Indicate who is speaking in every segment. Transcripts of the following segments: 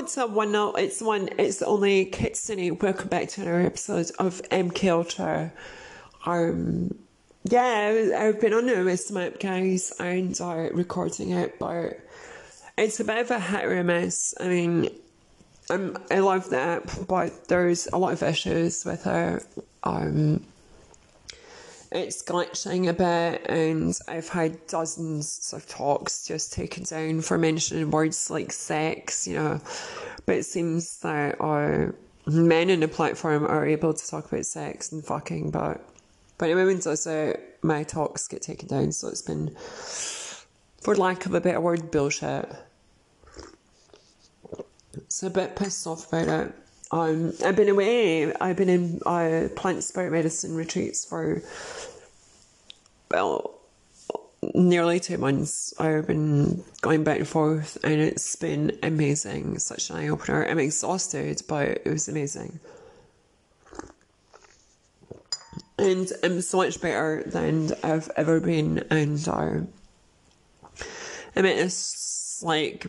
Speaker 1: a one note? It's one. It's only Kitsune. Welcome back to another episode of MK Ultra. Um, yeah, I've been on the Wisdom app, guys, and uh, recording it, but it's a bit of a hit or a miss. I mean, um, I love the app, but there's a lot of issues with it. Um, it's glitching a bit, and I've had dozens of talks just taken down for mentioning words like sex, you know. But it seems that our men in the platform are able to talk about sex and fucking, but but when women does it, my talks get taken down. So it's been, for lack of a better word, bullshit. It's a bit pissed off about it. Um, I've been away. I've been in uh, plant spirit medicine retreats for well nearly two months. I've been going back and forth, and it's been amazing. Such an eye opener. I'm exhausted, but it was amazing. And I'm so much better than I've ever been, and uh, I mean, it's like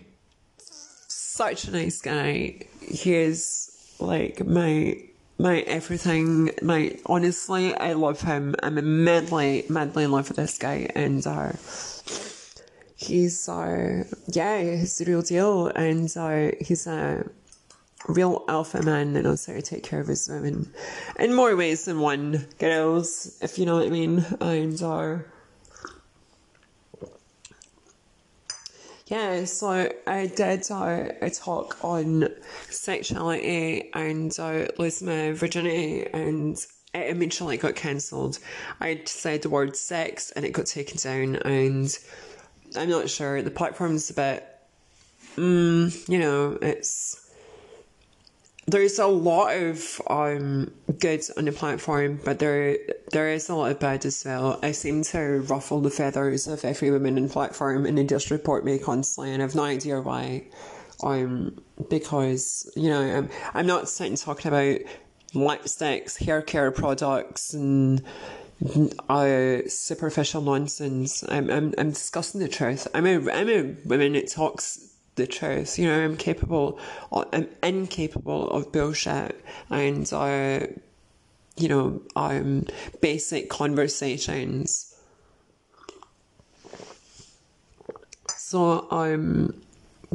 Speaker 1: such a nice guy. He is like my my everything. My honestly, I love him. I'm madly, madly in love with this guy, and uh, he's uh, yeah, he's the real deal, and uh, he's a real alpha man that knows how to take care of his women in more ways than one, girls, if you know what I mean, and uh, Yeah, so I did uh, a talk on sexuality and uh, losing my virginity, and it immediately got cancelled. I said the word sex and it got taken down, and I'm not sure. The platform's a bit, mm, you know, it's there's a lot of um good on the platform, but there there is a lot of bad as well. I seem to ruffle the feathers of every woman in platform, and they just report me constantly, and I've no idea why. Um, because you know, I'm I'm not sitting talking about lipsticks, hair care products, and uh, superficial nonsense. I'm I'm I'm discussing the truth. I'm a I'm a woman that talks the truth. You know, I'm capable, I'm incapable of bullshit and, uh, you know, um, basic conversations. So, um,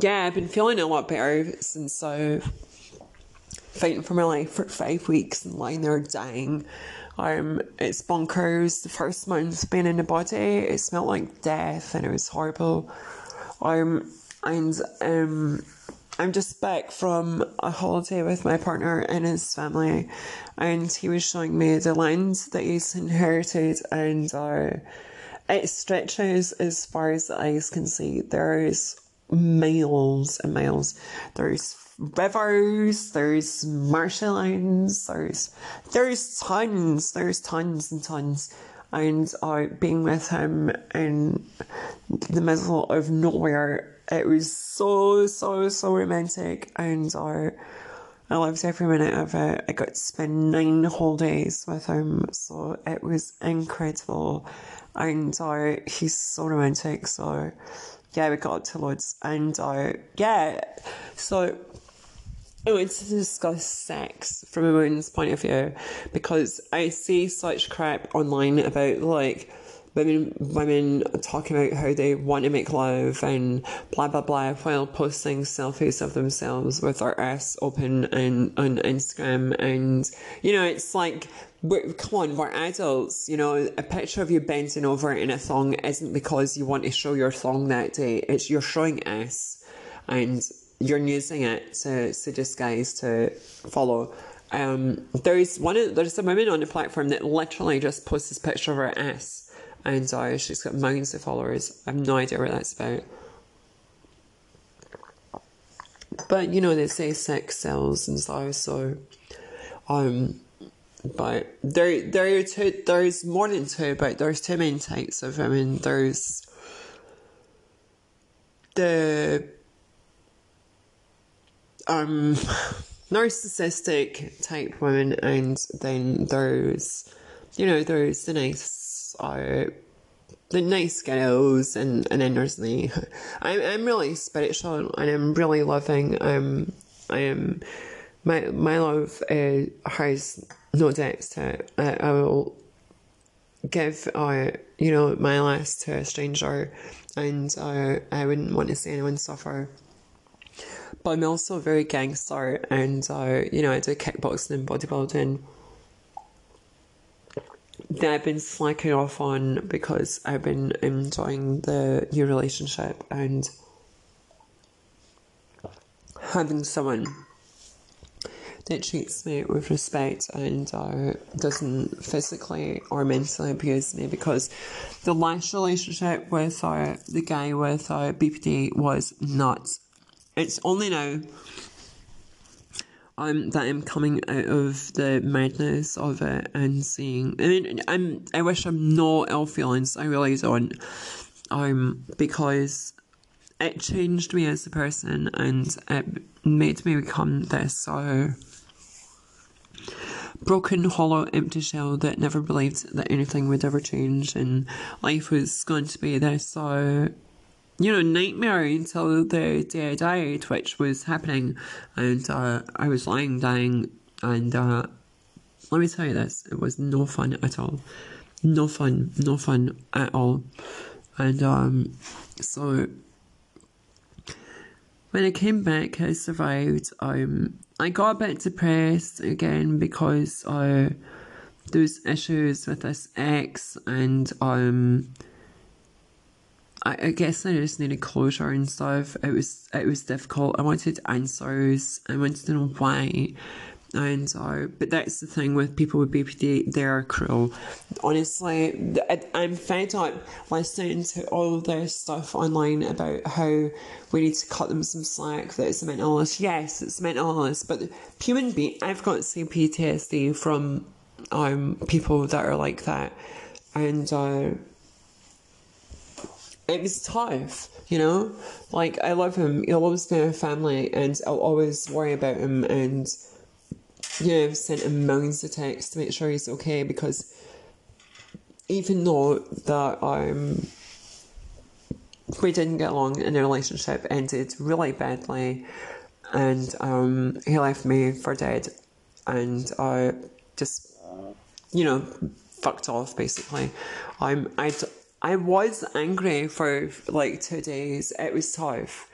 Speaker 1: yeah, I've been feeling a lot better since I fighting for my life for five weeks and lying there dying. Um, it's bonkers. The first month being in the body, it smelled like death and it was horrible. Um, and um, I'm just back from a holiday with my partner and his family, and he was showing me the land that he's inherited, and uh, it stretches as far as the eyes can see. There's miles and miles. There's rivers, there's marshlands, there's there's tons, there's tons and tons. And uh, being with him in the middle of nowhere it was so, so, so romantic and uh, I loved every minute of it. I got to spend nine whole days with him, so it was incredible. And uh, he's so romantic, so yeah, we got up to loads. And uh, yeah, so I wanted to discuss sex from a woman's point of view because I see such crap online about like women women talking about how they want to make love and blah blah blah while posting selfies of themselves with their ass open and on Instagram. And you know it's like come on we're adults you know a picture of you bending over in a thong isn't because you want to show your thong that day. It's you're showing ass and you're using it to seduce guys to follow. Um, there's one there's a woman on the platform that literally just posts this picture of her ass and uh, she's got millions of followers. I have no idea what that's about. But you know they say sex sells and stuff, so um but there there are two there's more than two, but there's two main types of women. There's the um narcissistic type women and then there's you know there's the nice are the nice girls and, and the I'm I'm really spiritual and I'm really loving um I am my my love uh, has no depth to it. I, I will give uh, you know my last to a stranger, and uh, I wouldn't want to see anyone suffer. But I'm also very gangster, and uh, you know I do kickboxing and bodybuilding. That I've been slacking off on because I've been enjoying the new relationship and having someone that treats me with respect and uh, doesn't physically or mentally abuse me because the last relationship with uh, the guy with uh, BPD was nuts. It's only now um, that I'm coming out of the madness of it and seeing. I mean, I'm. I wish I'm not ill feelings. I really don't. Um, because it changed me as a person and it made me become this so broken, hollow, empty shell that never believed that anything would ever change and life was going to be this so you know, nightmare until the day I died, which was happening, and uh, I was lying dying, and uh, let me tell you this, it was no fun at all. No fun, no fun at all. And um, so when I came back, I survived. Um, I got a bit depressed again because uh, there was issues with this ex, and um, I, I guess I just needed closure and stuff. It was it was difficult. I wanted answers. I wanted to know why. And uh, but that's the thing with people with BPD, they are cruel. Honestly, I'm fed up listening to all of this stuff online about how we need to cut them some slack. That it's a mental illness. Yes, it's a mental illness, but human being. I've got CPTSD from um people that are like that, and. Uh, it was tough, you know? Like, I love him. Always be my family, and I'll always worry about him and you know, I've sent him millions of texts to make sure he's okay because even though that um we didn't get along and the relationship ended really badly and um he left me for dead and I just you know fucked off basically I'm I I was angry for like two days it was tough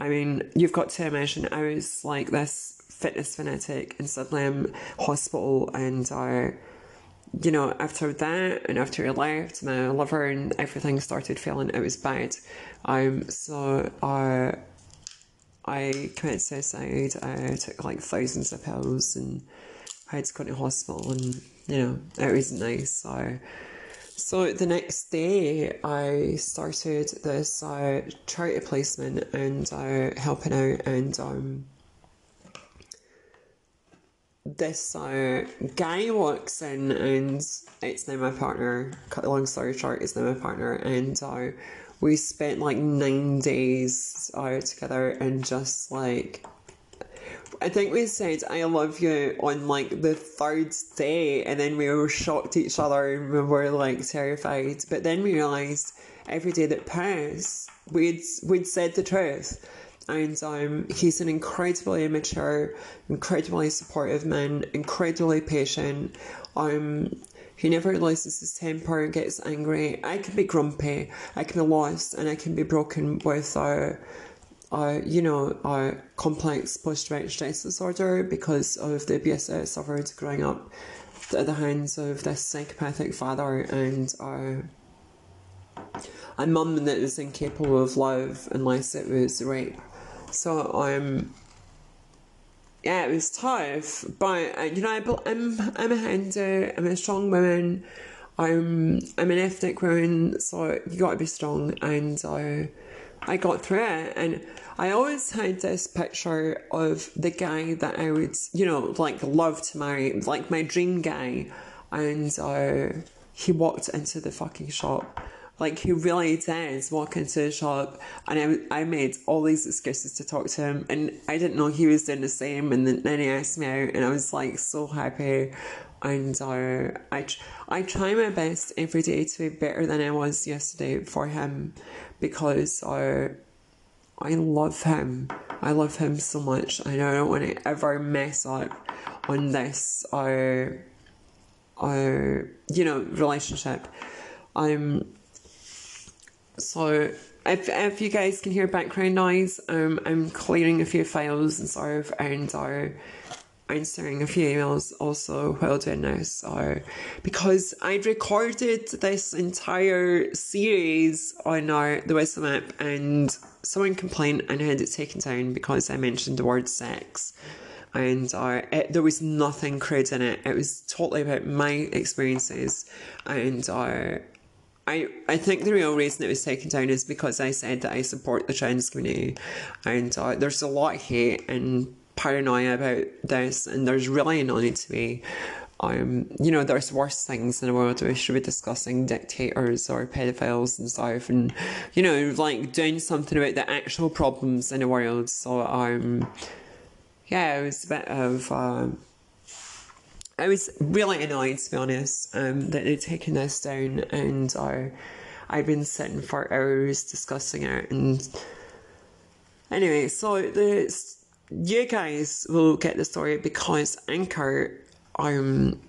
Speaker 1: I mean you've got to imagine I was like this fitness fanatic in Sutherland Hospital, and uh, you know, after that and after I left, my liver and everything started failing. It was bad. Um, so uh, I committed suicide. I took like thousands of pills and I had to go to hospital, and you know, it wasn't nice. So. So the next day, I started this uh, charity placement and uh, helping out, and um, this uh, guy walks in and it's now my partner. Cut the long story short, it's now my partner, and uh, we spent like nine days uh, together and just like. I think we said I love you on like the third day, and then we were shocked each other and we were like terrified. But then we realised every day that passed, we'd we'd said the truth and um, he's an incredibly mature, incredibly supportive man, incredibly patient. Um, he never loses his temper, gets angry. I can be grumpy, I can be lost, and I can be broken with uh, uh, you know, a complex post-traumatic stress disorder because of the abuse I suffered growing up at the hands of this psychopathic father and uh, a mum that was incapable of love unless it was rape. So I'm, yeah, it was tough, but uh, you know, I, I'm I'm a Hindu. I'm a strong woman. I'm I'm an ethnic woman, so you got to be strong. And I I got through it, and I always had this picture of the guy that I would, you know, like love to marry, like my dream guy. And uh, he walked into the fucking shop like he really did walk into the shop, and I, I made all these excuses to talk to him, and I didn't know he was doing the same. And then, then he asked me out, and I was like so happy. And uh, I I try my best every day to be better than I was yesterday for him, because uh, I love him. I love him so much, I don't want to ever mess up on this or, or you know, relationship. I'm so if if you guys can hear background noise, um, I'm clearing a few files and of and are answering a few emails also while doing this. So because I'd recorded this entire series on our the Wisdom app and someone complained and had it taken down because I mentioned the word sex. And uh, it, there was nothing crude in it. It was totally about my experiences, and uh, I, I think the real reason it was taken down is because I said that I support the trans community, and uh, there's a lot of hate and paranoia about this, and there's really no need to be. Um, you know, there's worse things in the world. We should be discussing dictators or pedophiles and stuff, and you know, like doing something about the actual problems in the world. So, um, yeah, it was a bit of. Um, I was really annoyed, to be honest, um, that they'd taken this down, and uh, I'd been sitting for hours discussing it. And anyway, so the you guys will get the story because Anchor um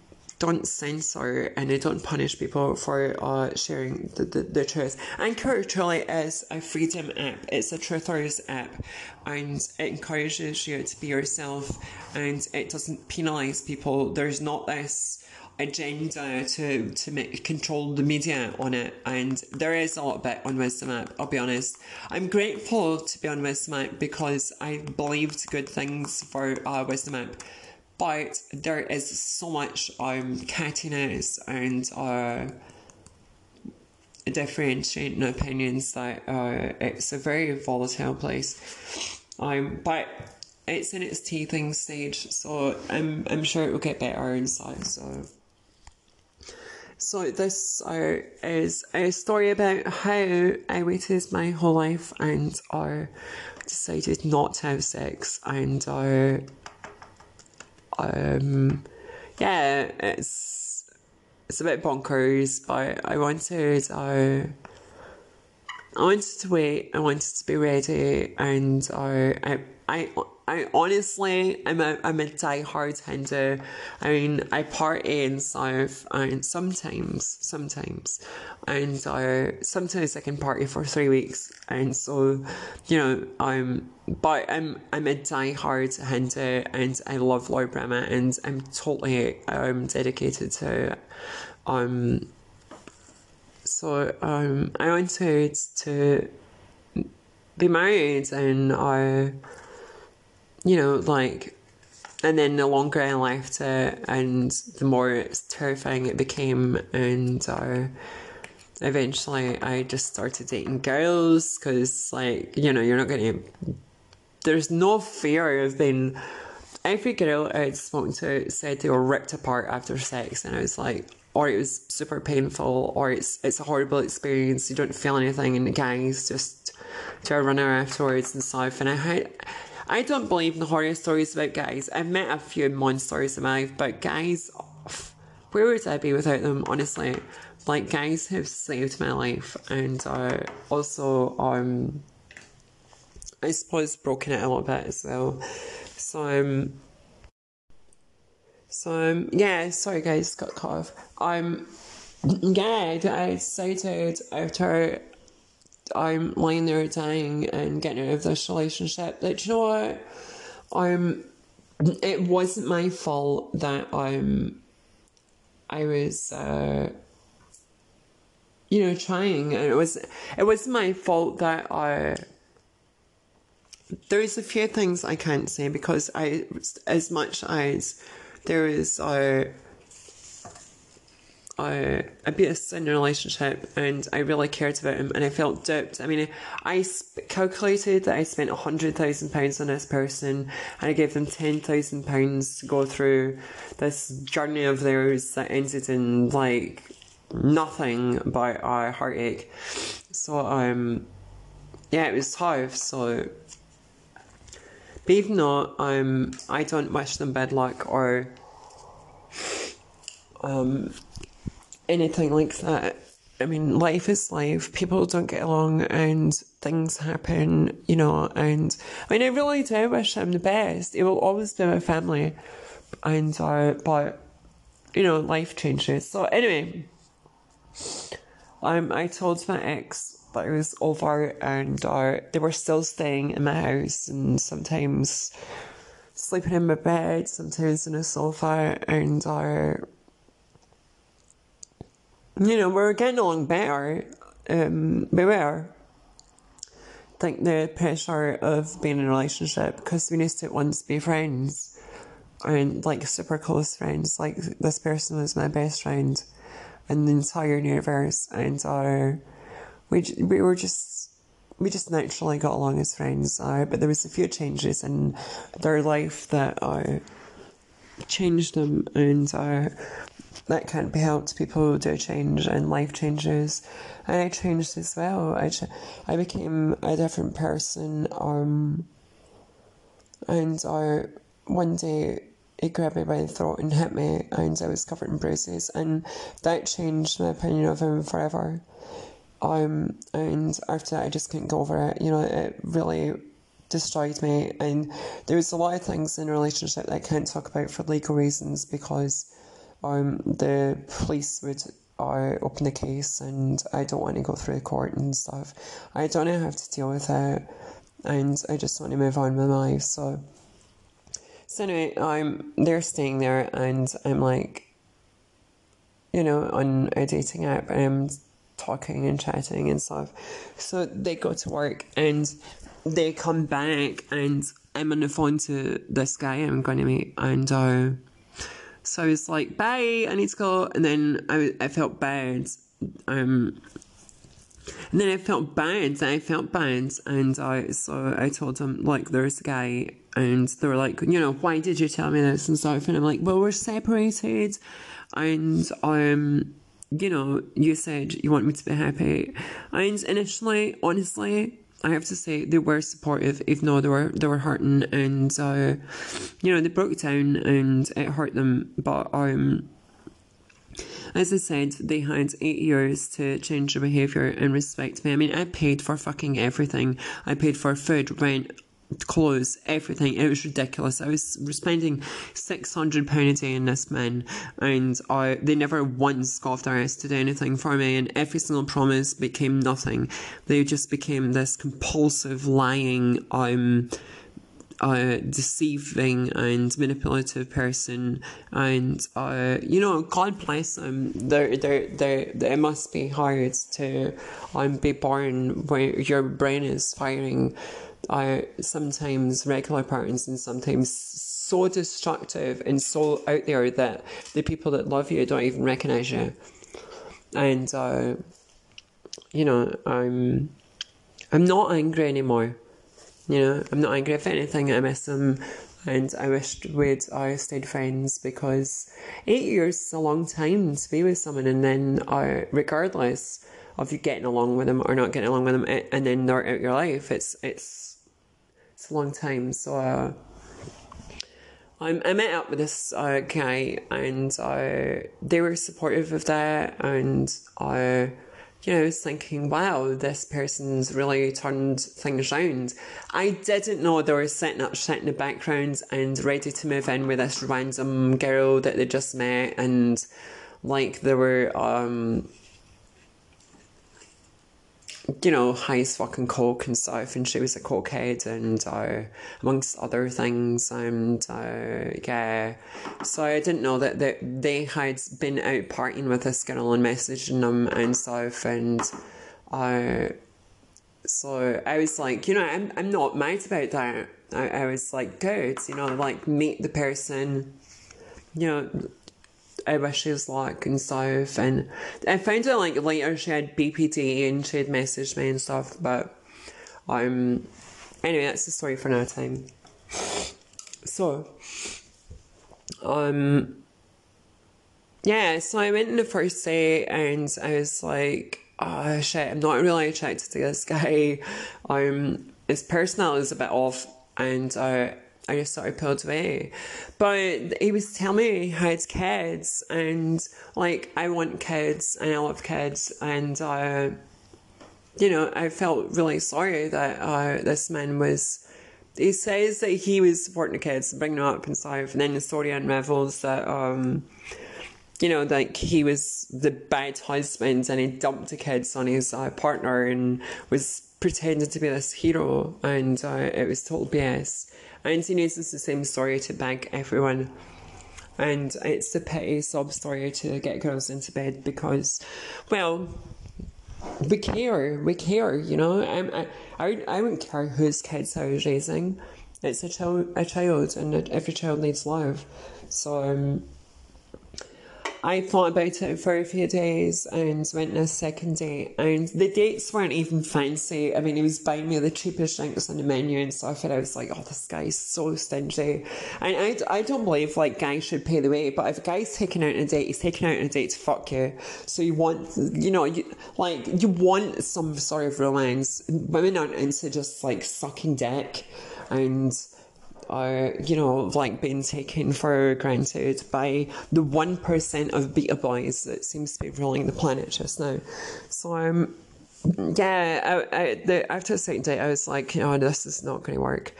Speaker 1: don't censor and they don't punish people for uh, sharing the, the, the truth. Anchor truly is a freedom app. It's a truthers app and it encourages you to be yourself and it doesn't penalise people. There's not this agenda to to make control the media on it and there is a lot bit on Wisdom app, I'll be honest. I'm grateful to be on Wisdom app because I believed good things for uh, Wisdom app but there is so much um cattiness and uh differentiating opinions that uh it's a very volatile place. Um but it's in its teething stage, so I'm I'm sure it will get better inside. So, so this uh, is a story about how I waited my whole life and I uh, decided not to have sex and uh, um, yeah, it's it's a bit bonkers, but I wanted uh, I wanted to wait. I wanted to be ready, and I I I honestly I'm a I'm a diehard Hindu. I mean I party in South and sometimes sometimes and uh, sometimes I can party for three weeks and so you know I'm but I'm I'm a diehard Hindu and I love Lord Brahma and I'm totally um dedicated to. Um so um I wanted to be married and I you know, like, and then the longer I left it, and the more terrifying it became, and uh, eventually I just started dating girls because, like, you know, you're not going to. There's no fear of being. Every girl I'd spoken to said they were ripped apart after sex, and I was like, or it was super painful, or it's it's a horrible experience. You don't feel anything, and the guys just to run out afterwards and stuff. And I had I don't believe in horror stories about guys. I've met a few monsters in my life, but guys, where would I be without them, honestly? Like, guys have saved my life and uh, also, um, I suppose, broken it a little bit as well. So, um, so, um, yeah, sorry guys, got cut off. Um, yeah, I decided after I'm lying there dying and getting out of this relationship. That you know what? I'm. It wasn't my fault that I'm. I was. Uh, you know, trying, and it was. It was my fault that I. There's a few things I can't say because I, as much as there is a uh, abuse in a relationship and I really cared about him and I felt duped. I mean, I sp- calculated that I spent a hundred thousand pounds on this person and I gave them ten thousand pounds to go through this journey of theirs that ended in like nothing but a heartache. So um, yeah, it was tough. So, but even though um, I don't wish them bad luck or um anything like that. I mean, life is life. People don't get along and things happen, you know. And I mean, I really do wish him the best. It will always be my family. And, uh, but, you know, life changes. So, anyway, um, I told my ex that I was over and uh, they were still staying in my house and sometimes sleeping in my bed, sometimes in a sofa. And, uh, you know, we're getting along better. Um, we were. I think the pressure of being in a relationship because we used to once be friends and like super close friends. Like this person was my best friend in the entire universe, and uh, we we were just we just naturally got along as friends. Uh, but there was a few changes in their life that uh, changed them, and uh, that can't be helped. People do change and life changes. And I changed as well. I, I became a different person. Um, and I, one day it grabbed me by the throat and hit me, and I was covered in bruises. And that changed my opinion of him forever. Um, and after that, I just couldn't go over it. You know, it really destroyed me. And there was a lot of things in a relationship that I can't talk about for legal reasons because um, the police would uh, open the case and I don't want to go through the court and stuff. I don't how to deal with it and I just want to move on with my life. So, so anyway, I'm they're staying there and I'm like, you know, on a dating app and I'm talking and chatting and stuff. So they go to work and they come back and I'm on the phone to this guy I'm going to meet and uh, so I was like, bye, I need to go. And then I, I felt bad. Um, and then I felt bad, I felt bad, and I so I told them like there's a guy, and they were like, you know, why did you tell me this and stuff? And I'm like, well, we're separated, and um, you know, you said you want me to be happy, and initially, honestly, I have to say they were supportive, even though they were they were hurting, and uh, you know they broke down and it hurt them. But um, as I said, they had eight years to change their behaviour and respect me. I mean, I paid for fucking everything. I paid for food, rent, clothes, everything. It was ridiculous. I was spending six hundred pound a day in this man, and I they never once scoffed their ass to do anything for me, and every single promise became nothing. They just became this compulsive, lying, um, uh, deceiving and manipulative person, and uh, you know, God bless them. They're, they're, they're, it must be hard to um, be born where your brain is firing are sometimes regular patterns and sometimes so destructive and so out there that the people that love you don't even recognize you. And uh, you know, I'm I'm not angry anymore. You know, I'm not angry. If anything, I miss them, and I wished we'd uh, stayed friends because eight years is a long time to be with someone, and then uh, regardless of you getting along with them or not getting along with them, and then they're out your life, it's it's it's a long time. So uh, I, I met up with this uh, guy and uh, they were supportive of that. And I, you know, I was thinking, wow, this person's really turned things around. I didn't know they were setting up shit in the background and ready to move in with this random girl that they just met. And like, they were, um, you know, highest fucking coke and stuff, and she was a cokehead, and uh, amongst other things, and uh, yeah, so I didn't know that they, they had been out partying with this girl and messaging them and stuff, and uh, so I was like, you know, I'm I'm not mad about that. I, I was like, good, you know, like meet the person, you know I wish was luck and stuff. And I found out like later she had BPD and she had messaged me and stuff. But um, anyway, that's the story for another time. So, um, yeah. So I went in the first day and I was like, oh shit, I'm not really attracted to this guy. Um, his personality is a bit off, and uh, I just sort of pulled away. But he was telling me he had kids, and like I want kids, and I love kids, and uh, you know I felt really sorry that uh, this man was. He says that he was supporting the kids and bringing them up and stuff, and then the story unravels that um, you know, like he was the bad husband and he dumped the kids on his uh, partner and was pretending to be this hero, and uh, it was total BS. And he uses the same story to beg everyone. And it's the petty sob story to get girls into bed because, well, we care, we care, you know. I, I, I don't care whose kids I was raising. It's a child, a child, and every child needs love. So, um, I thought about it for a few days and went on a second date. And the dates weren't even fancy. I mean, he was buying me the cheapest drinks on the menu and stuff. And I was like, oh, this guy's so stingy. And I, I don't believe like guys should pay the way. But if a guy's taking out a date, he's taking out a date to fuck you. So you want, you know, you, like, you want some sort of romance. Women aren't into just like sucking dick and are, you know, like being taken for granted by the 1% of beta boys that seems to be ruling the planet just now. So, um, yeah, I, I, the, after a second date, I was like, oh, this is not going to work.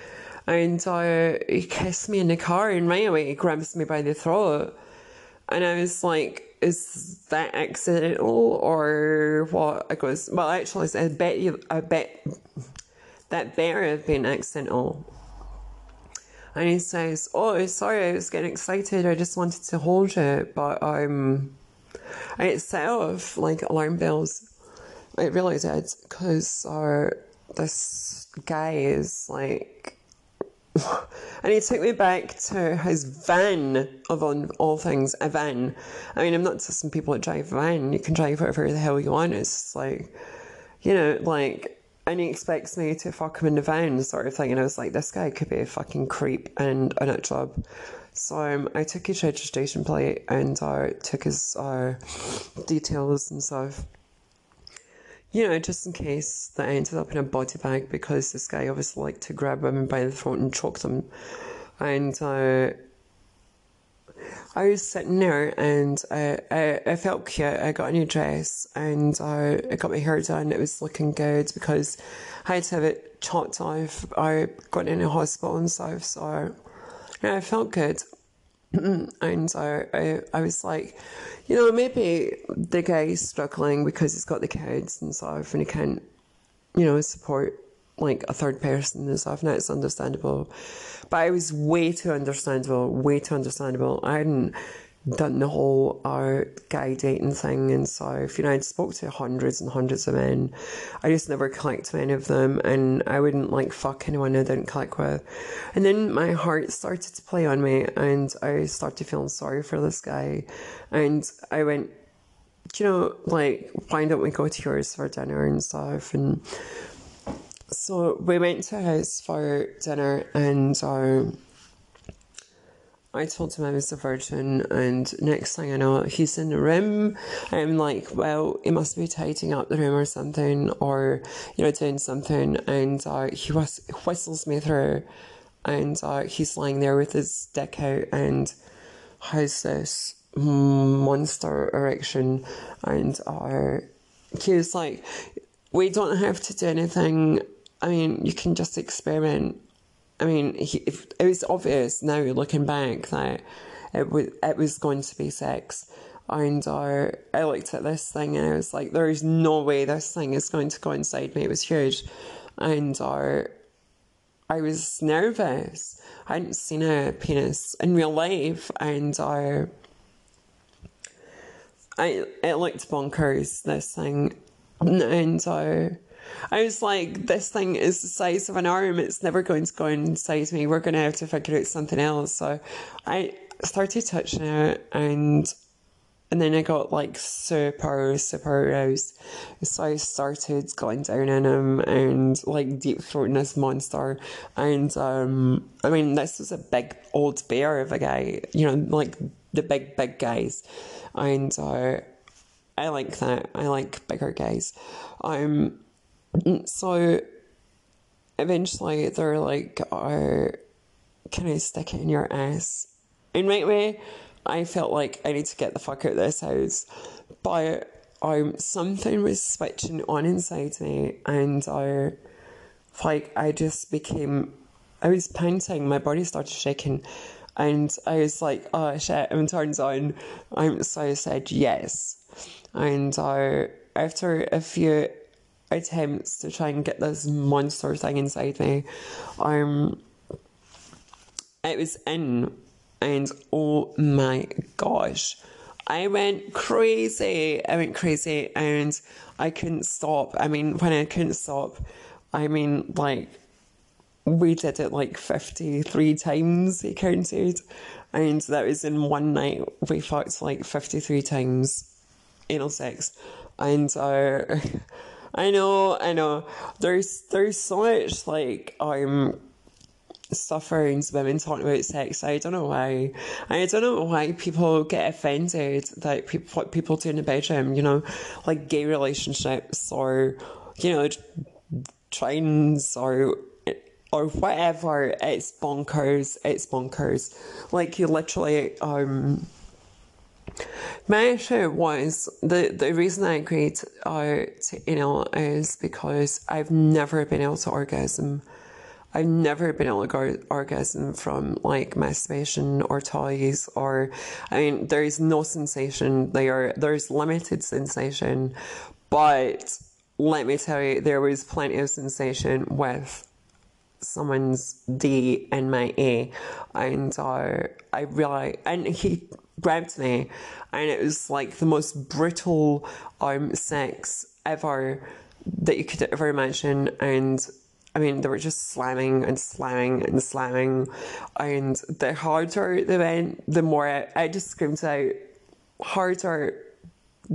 Speaker 1: And uh, he kissed me in the car, and right away he grabs me by the throat. And I was like, is that accidental or what? I goes, well, actually, I bet you, I bet that better have been accidental and he says, "Oh, sorry, I was getting excited. I just wanted to hold you, but um, and it set off like alarm bells. It really did because uh, this guy is like." and he took me back to his van of on all things a van. I mean, I'm not just some people that drive a van. You can drive whatever the hell you want. It's like, you know, like and he expects me to fuck him in the van, sort of thing. And I was like, this guy could be a fucking creep and a nut job. So um, I took his registration plate and uh, took his uh, details and stuff. You know, just in case that I ended up in a body bag because this guy obviously liked to grab women by the throat and choke them. And uh, I was sitting there and I, I, I felt cute. I got a new dress and I, I got my hair done. It was looking good because I had to have it chopped off. I got in a hospital and stuff, so yeah, I felt good. and I, I, I was like, you know, maybe the guy's struggling because he's got the kids and stuff and he can't, you know, support like a third person and stuff. Now it's understandable. But I was way too understandable, way too understandable. I hadn't done the whole uh, guy dating thing and stuff. You know, I'd spoke to hundreds and hundreds of men. I just never clicked with any of them and I wouldn't like fuck anyone I didn't click with. And then my heart started to play on me and I started feeling sorry for this guy. And I went, you know, like, why don't we go to yours for dinner and stuff? And so we went to his for dinner and um, I told him I was a virgin, and next thing I know, he's in the room. I'm like, well, he must be tidying up the room or something, or you know, doing something. And uh, he was whistles me through, and uh, he's lying there with his dick out and has this monster erection, and uh, he was like, we don't have to do anything I mean, you can just experiment. I mean, if, it was obvious now looking back that it was it was going to be sex, and uh, I looked at this thing and I was like, there is no way this thing is going to go inside me. It was huge, and uh, I was nervous. I hadn't seen a penis in real life, and uh, I it looked bonkers. This thing, and. Uh, I was like, this thing is the size of an arm. It's never going to go inside me. We're going to have to figure out something else. So I started touching it and and then I got like super, super aroused. So I started going down in him and like deep throating this monster. And um, I mean, this was a big old bear of a guy, you know, like the big, big guys. And uh, I like that. I like bigger guys. Um, so eventually they're like, oh, can I stick it in your ass. In right way, I felt like I need to get the fuck out of this house. But um, something was switching on inside me, and I, like, I just became, I was panting, my body started shaking, and I was like, oh shit, and turns on. Um, so I said yes. And uh, after a few attempts to try and get this monster thing inside me, um, it was in, and oh my gosh. I went crazy. I went crazy and I couldn't stop. I mean, when I couldn't stop, I mean, like, we did it like 53 times, he counted. And that was in one night. We fucked like 53 times anal sex. And uh, I know, I know. There's there's so much like um stuff around women talking about sex. I don't know why. I don't know why people get offended that people what people do in the bedroom. You know, like gay relationships or you know trains or or whatever. It's bonkers. It's bonkers. Like you literally um. My issue was the the reason I agreed uh, to anal is because I've never been able to orgasm. I've never been able to go orgasm from like masturbation or toys or I mean there's no sensation. There there's limited sensation but let me tell you there was plenty of sensation with someone's D in my A. And uh, I really and he grabbed me and it was like the most brutal um sex ever that you could ever imagine and I mean, they were just slamming and slamming and slamming. And the harder they went, the more I, I just screamed out, harder,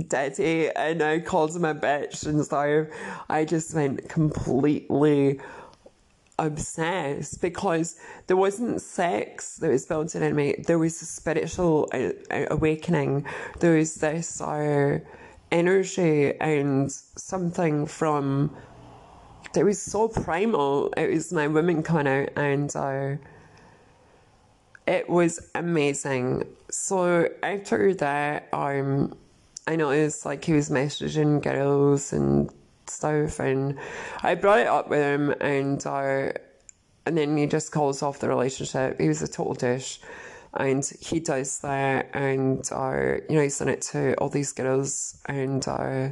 Speaker 1: daddy. And I called him a bitch. And so I just went completely obsessed because there wasn't sex that was built in me. There was a spiritual awakening. There was this uh, energy and something from it was so primal. It was my women coming out, and uh, it was amazing. So after that, um, I noticed like he was messaging girls and stuff, and I brought it up with him, and uh, and then he just calls off the relationship. He was a total dish. And he does that, and uh, you know he's done it to all these girls, and uh,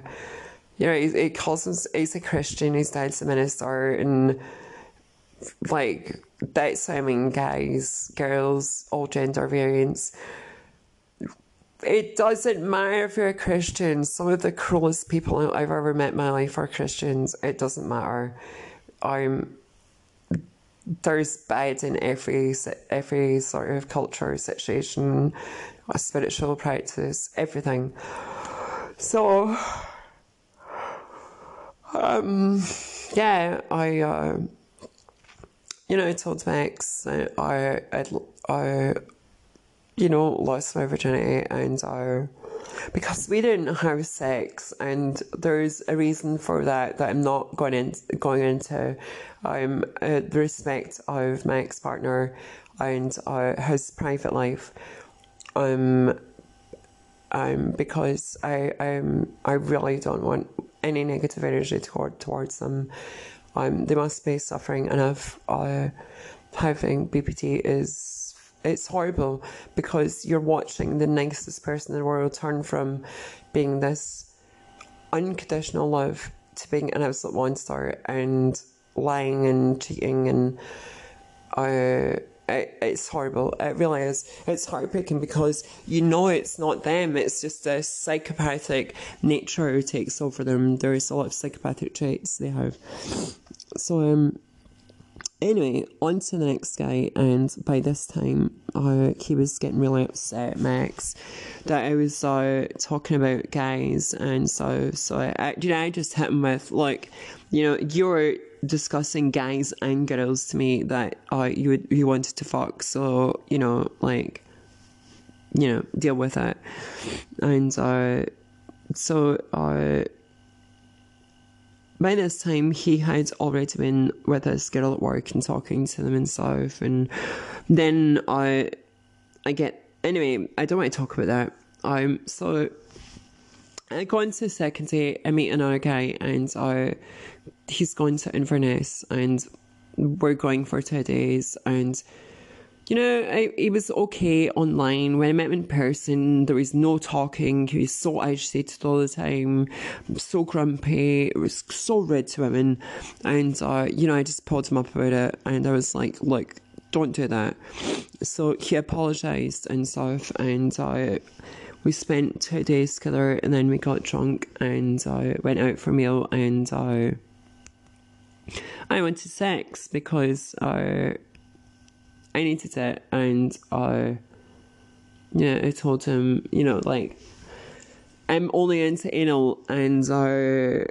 Speaker 1: you know, he, he calls him, he's a Christian, his dad's a minister, and like, that's, I mean, guys, girls, all gender variants. It doesn't matter if you're a Christian. Some of the cruelest people I've ever met in my life are Christians. It doesn't matter. I'm there's bad in every every sort of culture, situation, a spiritual practice, everything. So um, yeah, I, uh, you know, told Max I, I, I, you know, lost my virginity and I, because we didn't have sex and there's a reason for that that I'm not going in, going into um, uh, the respect of my ex-partner and uh, his private life um, um, because I um, I really don't want any negative energy toward, towards them. Um, they must be suffering enough. Uh, having BPD is it's horrible because you're watching the nicest person in the world turn from being this unconditional love to being an absolute monster and lying and cheating and uh, it, it's horrible. It really is. It's heartbreaking because you know it's not them. It's just a psychopathic nature takes over them. There's a lot of psychopathic traits they have. So um. Anyway, on to the next guy, and by this time, uh, he was getting really upset, Max, that I was uh, talking about guys, and so so I, you know I just hit him with like, you know, you're discussing guys and girls to me that uh, you would you wanted to fuck. So you know, like, you know, deal with it. And uh, so uh, by this time he had already been with this girl at work and talking to them and stuff and then I I get anyway, I don't want to talk about that. Um so I go into the second day, I meet another guy and I he's going to Inverness and we're going for two days and you know, I, was okay online. When I met him in person, there was no talking. He was so agitated all the time, so grumpy. It was so rude to women. And, uh, you know, I just pulled him up about it. And I was like, look, don't do that. So he apologised and stuff. And uh, we spent two days together. And then we got drunk and uh, went out for a meal. And uh, I went to sex because. Uh, I needed it, and I, yeah, I told him, you know, like, I'm only into anal, and uh,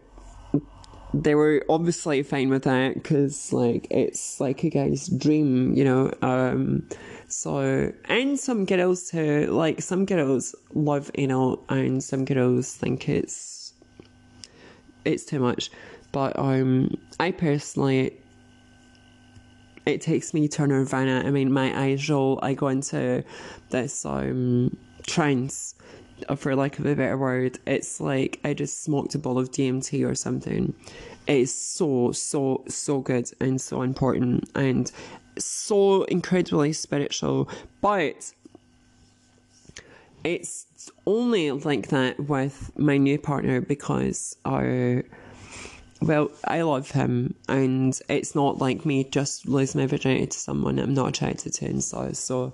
Speaker 1: they were obviously fine with that because, like, it's like a guy's dream, you know. Um, so, and some girls too, like, some girls love anal, and some girls think it's it's too much. But um, I personally it takes me to nirvana. I mean, my eyes roll. I go into this um, trance, for lack of a better word. It's like I just smoked a bowl of DMT or something. It's so, so, so good and so important and so incredibly spiritual. But it's only like that with my new partner because our well, I love him, and it's not like me just losing my virginity to someone I'm not attracted to and so. So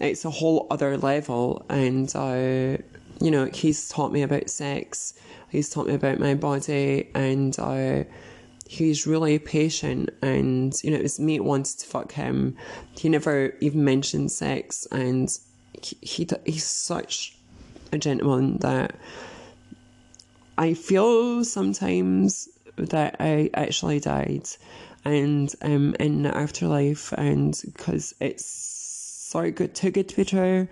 Speaker 1: it's a whole other level, and uh, you know, he's taught me about sex, he's taught me about my body, and uh, he's really patient. And you know, his mate wants to fuck him. He never even mentioned sex, and he, he he's such a gentleman that I feel sometimes that I actually died. And um in the afterlife and because it's so good too good to be true.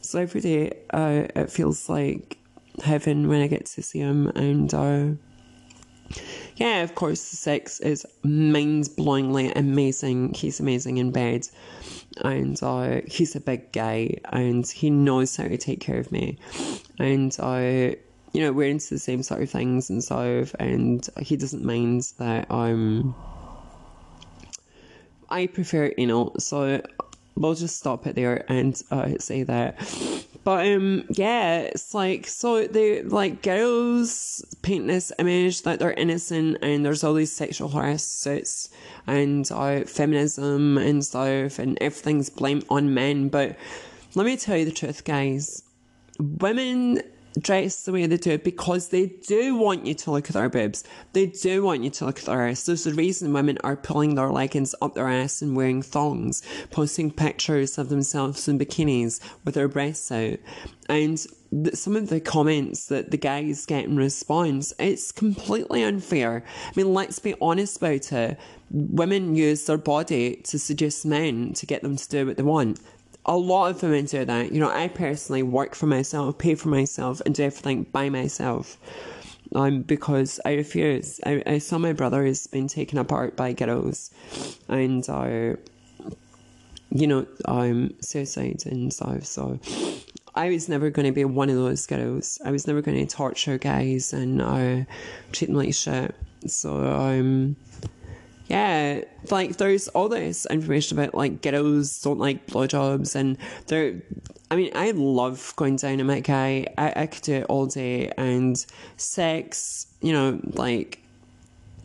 Speaker 1: So every day uh, it feels like heaven when I get to see him and uh, yeah of course the sex is mind-blowingly amazing. He's amazing in bed and uh, he's a big guy and he knows how to take care of me. And uh, you know, we're into the same sort of things and stuff, and he doesn't mind that I'm. I prefer you know, so we'll just stop it there and uh, say that. But um, yeah, it's like so they like girls paint this image that they're innocent and there's all these sexual harassments and uh, feminism and stuff and everything's blamed on men. But let me tell you the truth, guys. Women dress the way they do because they do want you to look at their boobs. They do want you to look at their ass. There's a reason women are pulling their leggings up their ass and wearing thongs, posting pictures of themselves in bikinis with their breasts out. And some of the comments that the guys get in response, it's completely unfair. I mean, let's be honest about it. Women use their body to seduce men to get them to do what they want a lot of women do that. You know, I personally work for myself, pay for myself, and do everything by myself. Um, because I refuse. I, I saw my brother has been taken apart by girls, and uh, you know, um, suicide and stuff. So I was never going to be one of those girls. I was never going to torture guys and uh, treat them like shit. So um, yeah, like there's all this information about like ghettos don't like blowjobs, and they're. I mean, I love going down my guy. I, I could do it all day, and sex, you know, like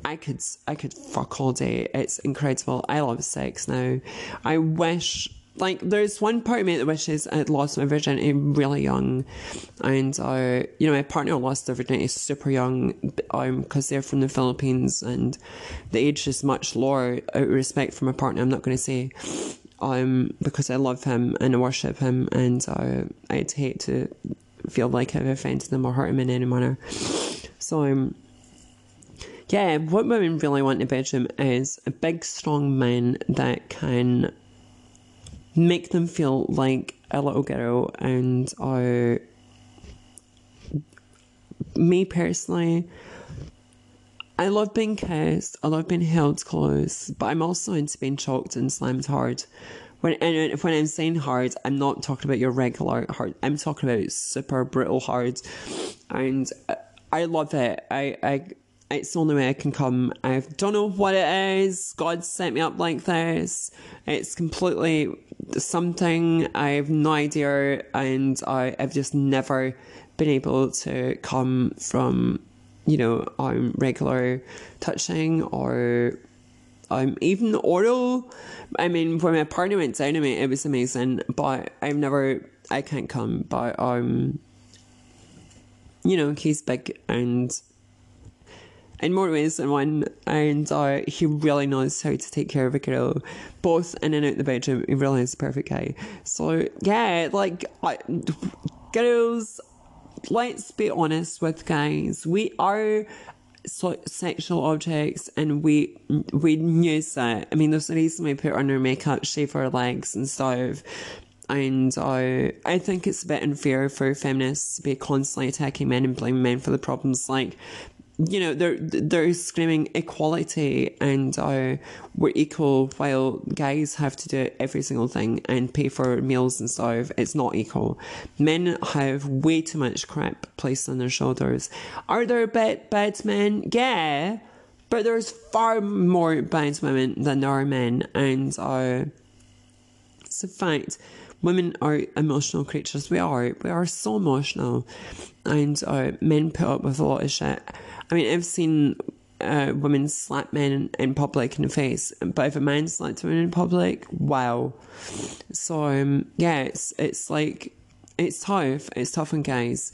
Speaker 1: I could I could fuck all day. It's incredible. I love sex now. I wish like there's one part of me that wishes I'd lost my virginity really young, and uh, you know my partner lost their virginity super young, um, because they're from the Philippines and the age is much lower. Out of respect for my partner, I'm not going to say, um, because I love him and I worship him, and uh, I'd hate to feel like I've offended them or hurt him in any manner. So um. Yeah, what women really want in a bedroom is a big, strong man that can make them feel like a little girl and I me personally I love being kissed. I love being held close, but I'm also into being choked and slammed hard. When and when I'm saying hard, I'm not talking about your regular hard. I'm talking about super brutal hard, and I love it. I I it's the only way I can come. I don't know what it is. God set me up like this. It's completely something. I have no idea, and I, I've just never been able to come from, you know, um, regular touching or um, even oral. I mean, when my partner went down to me, it was amazing, but I've never, I can't come, but, um, you know, he's big and in more ways than one, and uh, he really knows how to take care of a girl, both in and out the bedroom. He really is the perfect guy. So yeah, like I, girls, let's be honest with guys. We are so sexual objects and we we use that. I mean, there's a reason we put on our makeup, shave our legs and stuff. And uh, I think it's a bit unfair for feminists to be constantly attacking men and blaming men for the problems. Like, you know they're they're screaming equality and uh, we're equal while guys have to do every single thing and pay for meals and stuff. It's not equal. Men have way too much crap placed on their shoulders. Are there bad bad men? Yeah but there's far more bad women than there are men. And uh, it's a fact women are emotional creatures we are we are so emotional and uh, men put up with a lot of shit I mean, I've seen uh, women slap men in, public in the face, but if a man slaps women in public, wow. So um, yeah, it's it's like it's tough. It's tough on guys.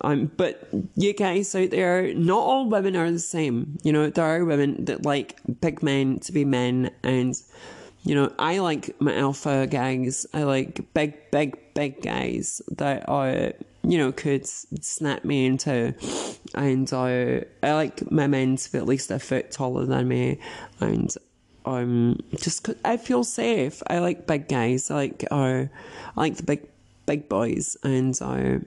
Speaker 1: Um, but you guys out there, not all women are the same. You know, there are women that like big men to be men, and you know, I like my alpha guys. I like big, big, big guys that are you know, could snap me into. And uh, I like my men to be at least a foot taller than me. And um, just I feel safe. I like big guys. I like uh, I like the big big boys. And uh,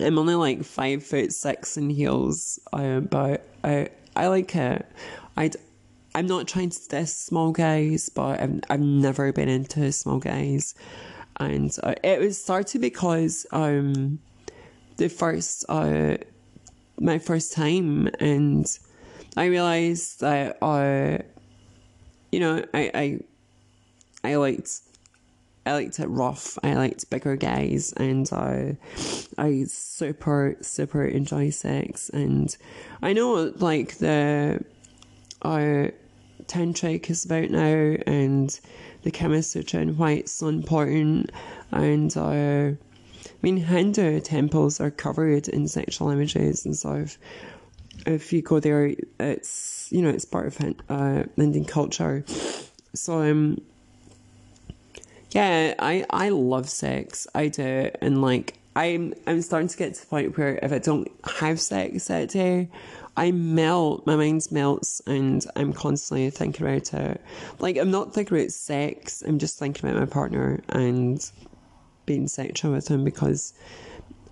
Speaker 1: I'm only like five foot six in heels. Uh, but I I like it. I I'm not trying to diss small guys, but I've I've never been into small guys and uh, it was started because um the first uh my first time and I realized that uh you know I I I liked I liked it rough. I liked bigger guys, and uh, I super super enjoy sex. And I know like the uh, tantric is about now, and the Kama Sutra and why it's so important. And our I mean, Hindu temples are covered in sexual images and stuff. If you go there, it's you know it's part of uh, Indian culture. So um, yeah, I I love sex. I do, and like I'm I'm starting to get to the point where if I don't have sex that day, I melt, my mind melts, and I'm constantly thinking about it. Like, I'm not thinking about sex, I'm just thinking about my partner and being sexual with him because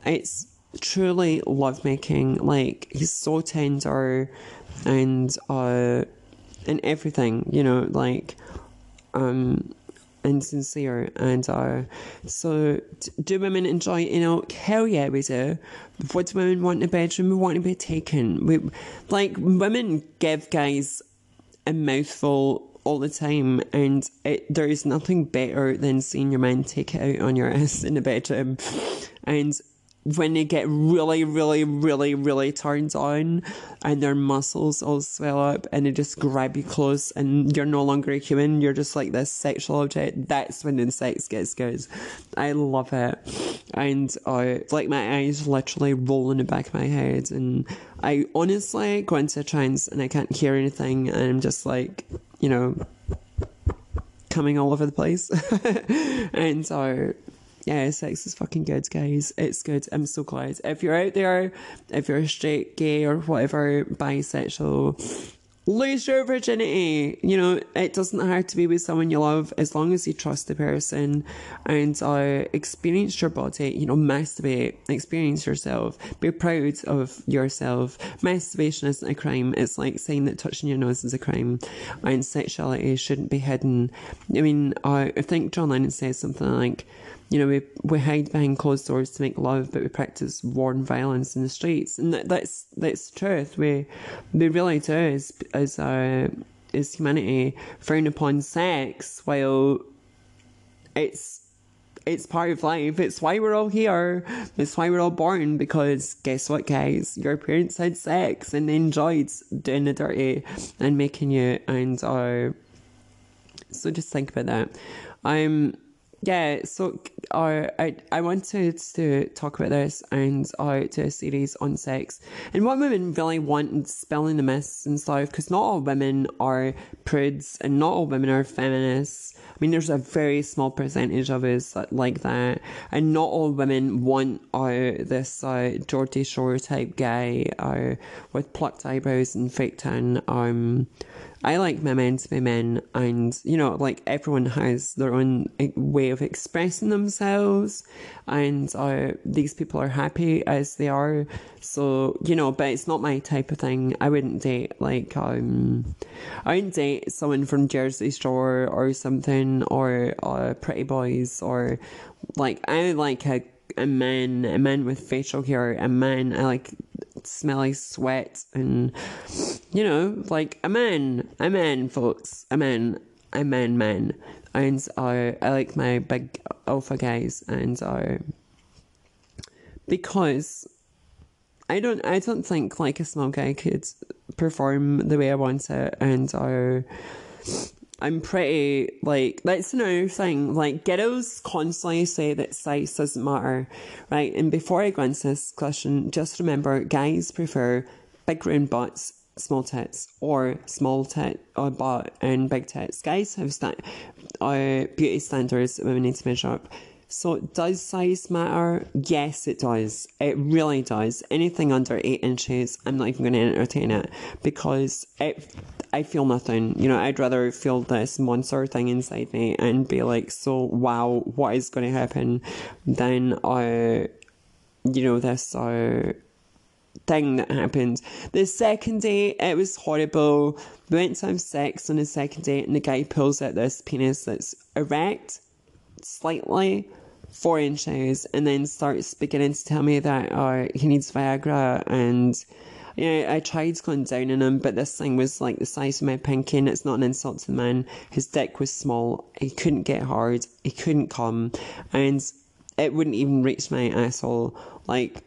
Speaker 1: it's truly lovemaking. Like, he's so tender and, uh, and everything, you know, like, um, and sincere. And uh, so, do women enjoy? You know, hell yeah, we do. What do women want in a bedroom? We want to be taken. We like women give guys a mouthful all the time, and it, there is nothing better than seeing your man take it out on your ass in the bedroom, and when they get really, really, really, really turned on and their muscles all swell up and they just grab you close and you're no longer a human, you're just like this sexual object, that's when the sex gets good. I love it. And uh, like my eyes literally roll in the back of my head and I honestly go into a trance and I can't hear anything and I'm just like, you know, coming all over the place. and so yeah, sex is fucking good, guys. It's good. I'm so glad. If you're out there, if you're straight, gay, or whatever, bisexual, lose your virginity. You know, it doesn't have to be with someone you love as long as you trust the person and uh, experience your body. You know, masturbate, experience yourself, be proud of yourself. Masturbation isn't a crime. It's like saying that touching your nose is a crime and sexuality shouldn't be hidden. I mean, I think John Lennon says something like, you know, we, we hide behind closed doors to make love, but we practice war and violence in the streets, and that, that's that's the truth. We we really do as as uh, as humanity frown upon sex while it's it's part of life. It's why we're all here. It's why we're all born. Because guess what, guys? Your parents had sex and they enjoyed doing the dirty and making you. And uh, so just think about that. I'm yeah, so uh, I I wanted to talk about this and uh, do a series on sex and what women really want and spelling the myths and stuff because not all women are prudes and not all women are feminists. I mean, there's a very small percentage of us that like that, and not all women want uh, this uh, Geordie Shore type guy uh, with plucked eyebrows and fake tan. Um, I like my men to be men, and you know, like everyone has their own way of expressing themselves, and uh, these people are happy as they are. So you know, but it's not my type of thing. I wouldn't date like um, I wouldn't date someone from Jersey Shore or something, or uh, Pretty Boys, or like I like a a man, a man with facial hair, a man I like smelly sweat and you know, like a man, a man, folks, a man, a man, man. And I, I like my big alpha guys, and I because I don't, I don't think like a small guy could perform the way I want it, and I. I'm pretty like that's another thing. Like girls constantly say that size doesn't matter, right? And before I go into this question, just remember guys prefer big round butts, small tits, or small tit or butt and big tits. Guys have sta- uh, beauty standards that women need to measure up. So does size matter? Yes, it does. It really does. Anything under eight inches, I'm not even going to entertain it because it I feel nothing. You know, I'd rather feel this monster thing inside me and be like, so wow, what is going to happen? Than uh, you know, this uh thing that happened. The second day, it was horrible. We went to have sex on the second date, and the guy pulls out this penis that's erect, slightly, four inches, and then starts beginning to tell me that oh he needs Viagra and you know, I tried going down on him, but this thing was like the size of my pinky, and it's not an insult to the man. His dick was small. He couldn't get hard. He couldn't come, and it wouldn't even reach my asshole. Like,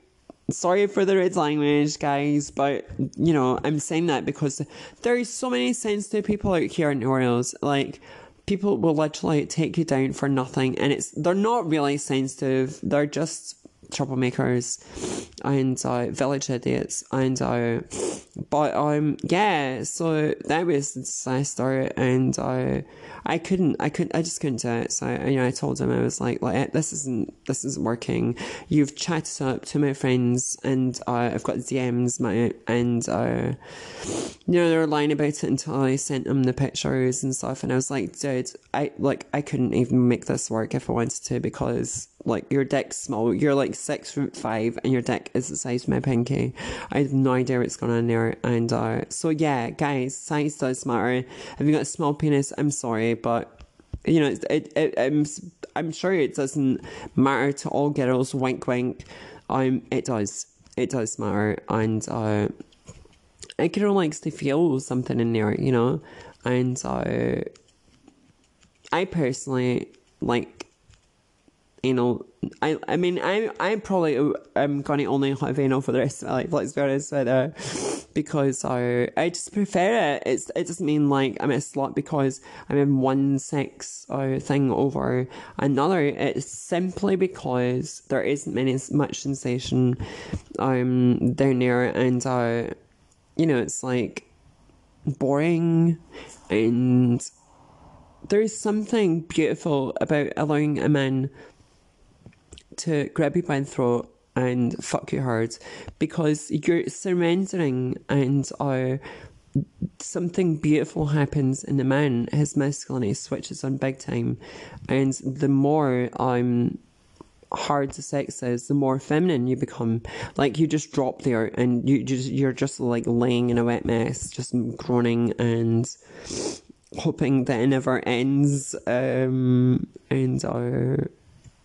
Speaker 1: sorry for the red language, guys, but you know, I'm saying that because there's so many sensitive people out here in Orioles. Like, people will literally take you down for nothing, and it's they're not really sensitive. They're just troublemakers and uh, village idiots and uh, but um yeah so that was the disaster and uh, I couldn't I couldn't I just couldn't do it so you know I told him I was like like this isn't this isn't working you've chatted up to my friends and uh, I've got DMs my and uh, you know they were lying about it until I sent them the pictures and stuff and I was like dude I like I couldn't even make this work if I wanted to because like your dick's small. You're like six foot five, and your dick is the size of my pinky. I have no idea what's going on there. And uh, so yeah, guys, size does matter. If you got a small penis, I'm sorry, but you know, it, it, it I'm I'm sure it doesn't matter to all girls. Wink, wink. Um, it does. It does matter, and uh, a girl likes to feel something in there, you know, and uh, I personally like anal. I I mean I I probably I'm gonna only have anal for the rest of my life. Let's be honest, but uh, because I I just prefer it. It's it doesn't mean like I'm a slut because I'm in one sex uh, thing over another. It's simply because there isn't many much sensation um down there, and uh, you know it's like boring and there's something beautiful about allowing a man to grab you by the throat and fuck you hard because you're surrendering and are something beautiful happens in the man, his masculinity switches on big time, and the more I'm hard the sex is, the more feminine you become. Like you just drop there and you just you're just like laying in a wet mess, just groaning and hoping that it never ends. Um, and uh,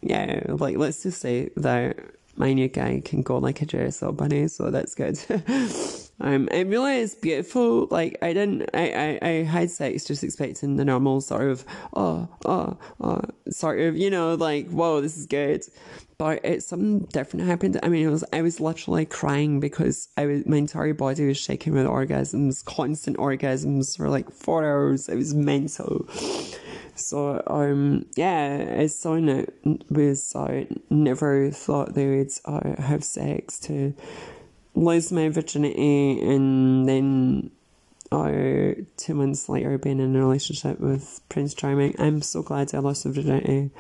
Speaker 1: yeah, like let's just say that my new guy can go like a up bunny, so that's good. um, it really is beautiful. Like I didn't, I, I, I had sex just expecting the normal sort of, oh, oh, oh, sort of, you know, like whoa, this is good. But it's something different happened. I mean, it was I was literally crying because I was my entire body was shaking with orgasms, constant orgasms for like four hours. It was mental. So um yeah, it's something that was I never thought they would uh, have sex to lose my virginity and then uh, two months later being in a relationship with Prince Charming. I'm so glad I lost the virginity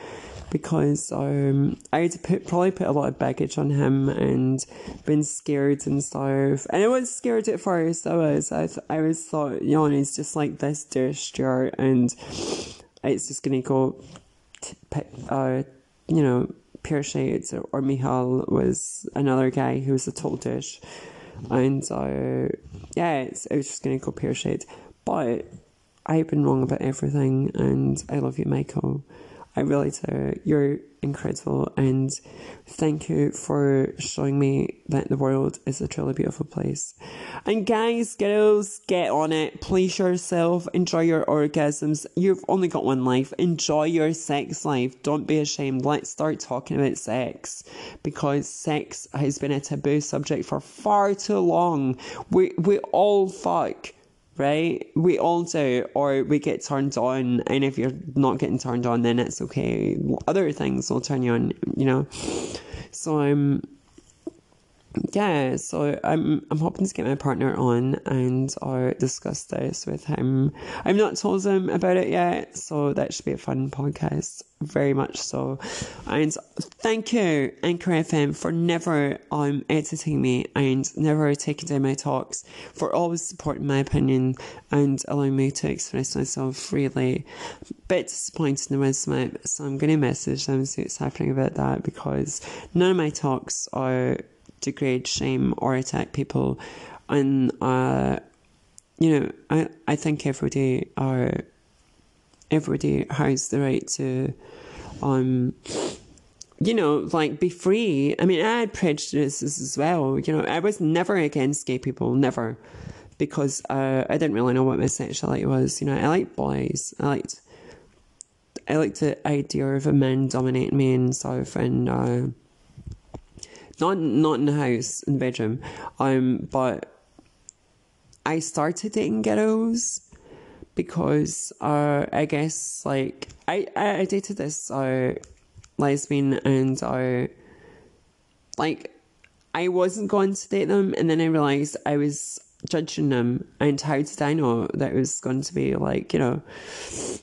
Speaker 1: because um, I had to put, probably put a lot of baggage on him and been scared and stuff. And I was scared at first. I was. I, th- I was thought, you know, he's just like this douche, Stuart, and it's just gonna go, t- uh, you know, Pierre Shades or, or Michal was another guy who was a total. And uh, yeah, it's, it was just gonna go Pierre Shades. But I've been wrong about everything, and I love you, Michael. I really do. You're incredible, and thank you for showing me that the world is a truly beautiful place. And guys, girls, get on it. Please yourself. Enjoy your orgasms. You've only got one life. Enjoy your sex life. Don't be ashamed. Let's start talking about sex because sex has been a taboo subject for far too long. We we all fuck right? We all do, or we get turned on, and if you're not getting turned on, then it's okay. Other things will turn you on, you know. So I'm. Um, yeah, so I'm I'm hoping to get my partner on and or discuss this with him. I've not told him about it yet, so that should be a fun podcast. Very much so. And thank you, Anchor FM, for never um editing me and never taking down my talks, for always supporting my opinion and allowing me to express myself freely. Bit disappointed in the Wisdom, so I'm gonna message them see what's happening about that because none of my talks are degrade, shame, or attack people. And, uh, you know, I, I think everybody are, everybody has the right to, um, you know, like be free. I mean, I had prejudices as well. You know, I was never against gay people, never, because uh, I didn't really know what my sexuality was. You know, I liked boys. I liked, I liked the idea of a man dominating me and stuff, and uh, not not in the house in the bedroom. Um, but I started dating ghettos because uh, I guess like I, I, I dated this uh, lesbian and uh, like I wasn't going to date them and then I realized I was judging them and how did I know that it was going to be like you know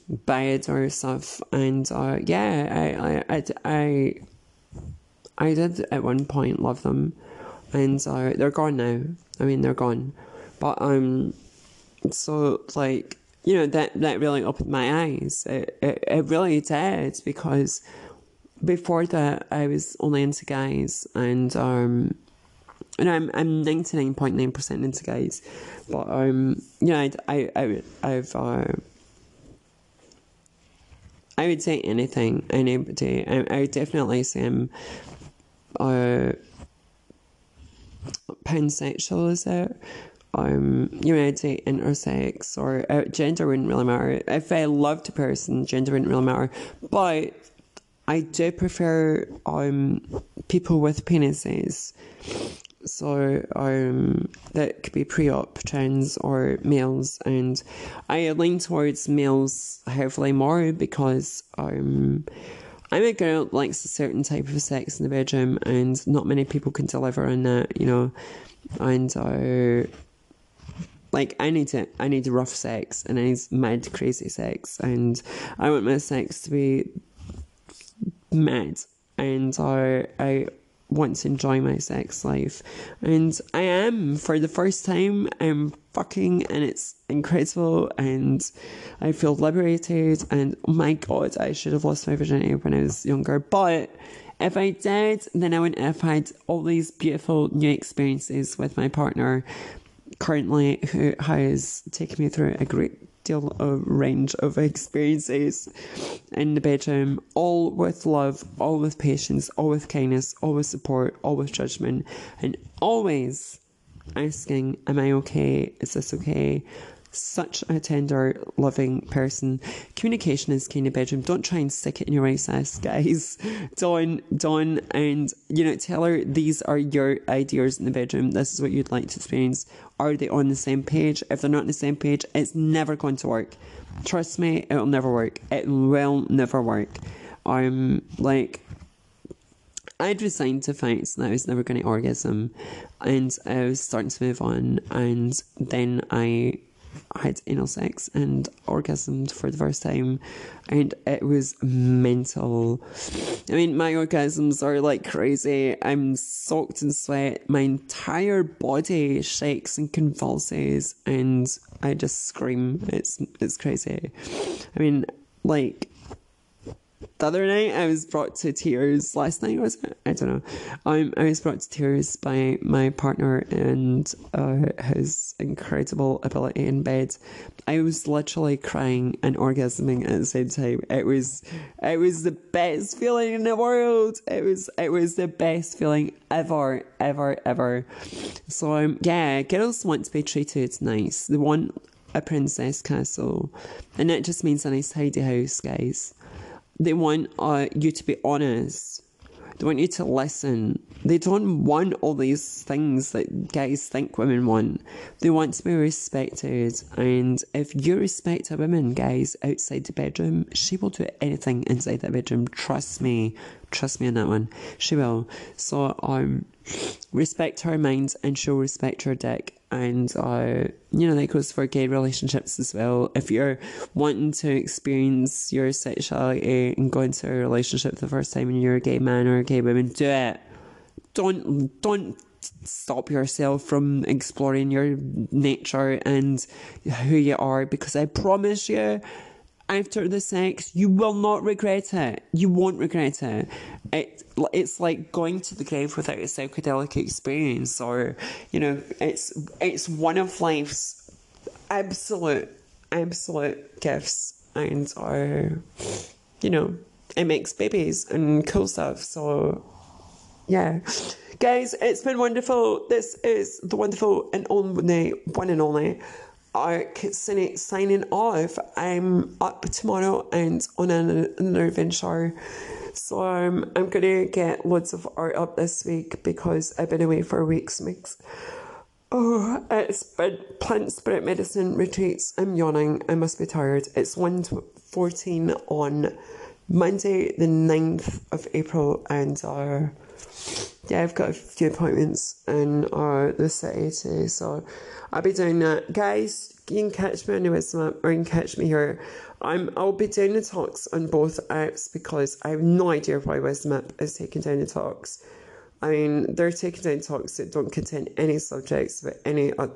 Speaker 1: bad or stuff and uh, yeah I I I, I I did at one point love them, and uh, they're gone now. I mean, they're gone, but um, so like you know that that really opened my eyes. It it, it really did because before that I was only into guys, and um, and I'm I'm ninety nine point nine percent into guys, but um, you know I I, I I've uh, I would say anything, anybody. I, I would definitely say I'm uh, pansexual, is it? Um, you know, I'd say intersex or uh, gender wouldn't really matter. If I loved a person, gender wouldn't really matter. But I do prefer um people with penises. So um that could be pre-op trans or males and I lean towards males heavily more because um I'm a girl that likes a certain type of sex in the bedroom, and not many people can deliver on that, you know. And uh, like I need to, I need rough sex, and I need mad, crazy sex, and I want my sex to be mad, and uh, I want to enjoy my sex life. And I am for the first time. I'm fucking and it's incredible and I feel liberated and oh my god, I should have lost my virginity when I was younger. But if I did, then I wouldn't have had all these beautiful new experiences with my partner currently who has taken me through a great deal a range of experiences in the bedroom, all with love, all with patience, all with kindness, all with support, all with judgment, and always asking, Am I okay? Is this okay? Such a tender, loving person. Communication is key in the bedroom. Don't try and stick it in your ass, guys. Don't, don't, and you know, tell her these are your ideas in the bedroom. This is what you'd like to experience. Are they on the same page? If they're not on the same page, it's never going to work. Trust me, it'll never work. It will never work. I'm like, I'd resigned to facts that I was never going to orgasm, and I was starting to move on, and then I had anal sex and orgasmed for the first time, and it was mental. I mean, my orgasms are like crazy. I'm soaked in sweat. My entire body shakes and convulses, and I just scream. It's it's crazy. I mean, like the other night I was brought to tears. Last night was it? I don't know. Um, I was brought to tears by my partner and uh, his incredible ability in bed. I was literally crying and orgasming at the same time. It was, it was the best feeling in the world. It was, it was the best feeling ever, ever, ever. So um, yeah, girls want to be treated nice. They want a princess castle, and that just means a nice tidy house, guys. They want uh, you to be honest. They want you to listen. They don't want all these things that guys think women want. They want to be respected. And if you respect a woman, guys, outside the bedroom, she will do anything inside that bedroom. Trust me. Trust me on that one. She will. So, um, respect her mind and she'll respect her dick and uh, you know that goes for gay relationships as well. If you're wanting to experience your sexuality and go into a relationship the first time and you're a gay man or a gay woman, do it. Don't don't stop yourself from exploring your nature and who you are because I promise you after the sex, you will not regret it. You won't regret it. It it's like going to the grave without a psychedelic experience, or you know, it's it's one of life's absolute absolute gifts, and uh, you know, it makes babies and cool stuff. So, yeah. Guys, it's been wonderful. This is the wonderful and only one and only Cynic signing off. I'm up tomorrow and on another adventure. So um, I'm gonna get loads of art up this week because I've been away for weeks. Mix. Oh, it's been plant spirit medicine retreats. I'm yawning. I must be tired. It's 1.14 on Monday, the 9th of April, and uh, yeah, I've got a few appointments in uh, the city too. So I'll be doing that. Guys, you can catch me on the app or you can catch me here. I'm, I'll be doing the talks on both apps because I have no idea why Wisdom is taking down the talks. I mean, they're taking down talks that don't contain any subjects about any uh,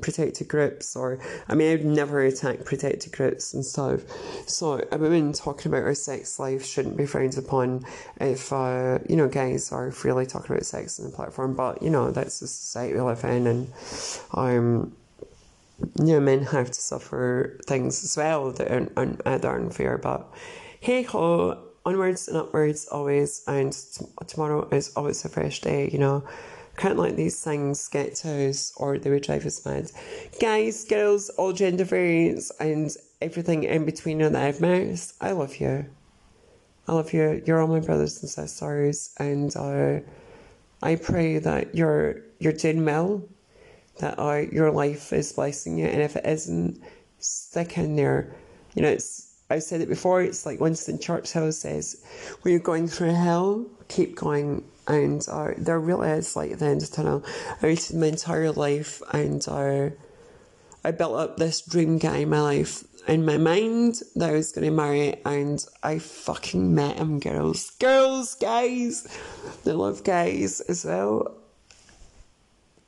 Speaker 1: protected groups, or I mean, I'd never attack protected groups and stuff. So, a woman talking about her sex life shouldn't be frowned upon if, uh, you know, guys are freely talking about sex on the platform, but, you know, that's the society we live in, and um, you know, men have to suffer things as well that are, are, that are unfair, but hey ho onwards and upwards always, and t- tomorrow is always a fresh day, you know. Can't let these things get to us or they would drive us mad. Guys, girls, all gender variants, and everything in between and that I've met, I love you. I love you. You're all my brothers and sisters, and uh, I pray that you're you're doing well, that uh, your life is blessing you, and if it isn't, stick in there. You know, it's I've said it before, it's like Winston Churchill says, when you're going through hell, keep going. And uh, there really is like the end of the tunnel. I waited my entire life and uh, I built up this dream guy in my life in my mind that I was going to marry, and I fucking met him, girls. Girls, guys. They love guys as well.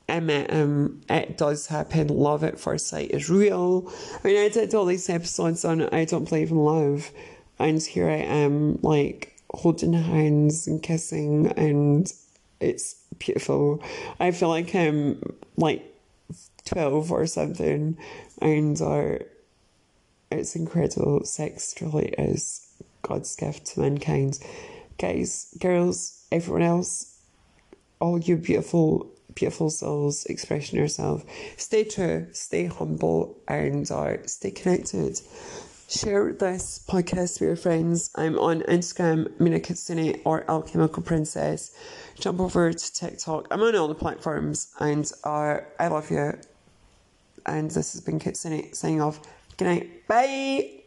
Speaker 1: I met him. It does happen. Love at first sight is real. I mean, I did all these episodes on I Don't Believe in Love, and here I am, like, holding hands and kissing, and it's beautiful. I feel like I'm, like, 12 or something, and uh, it's incredible. Sex truly is God's gift to mankind. Guys, girls, everyone else, all you beautiful, beautiful souls expressing yourself. Stay true, stay humble, and uh, stay connected. Share this podcast with your friends. I'm on Instagram, Mina Kitsune or Alchemical Princess. Jump over to TikTok. I'm on all the platforms, and uh, I love you. And this has been Kitsune signing off. Good night. Bye.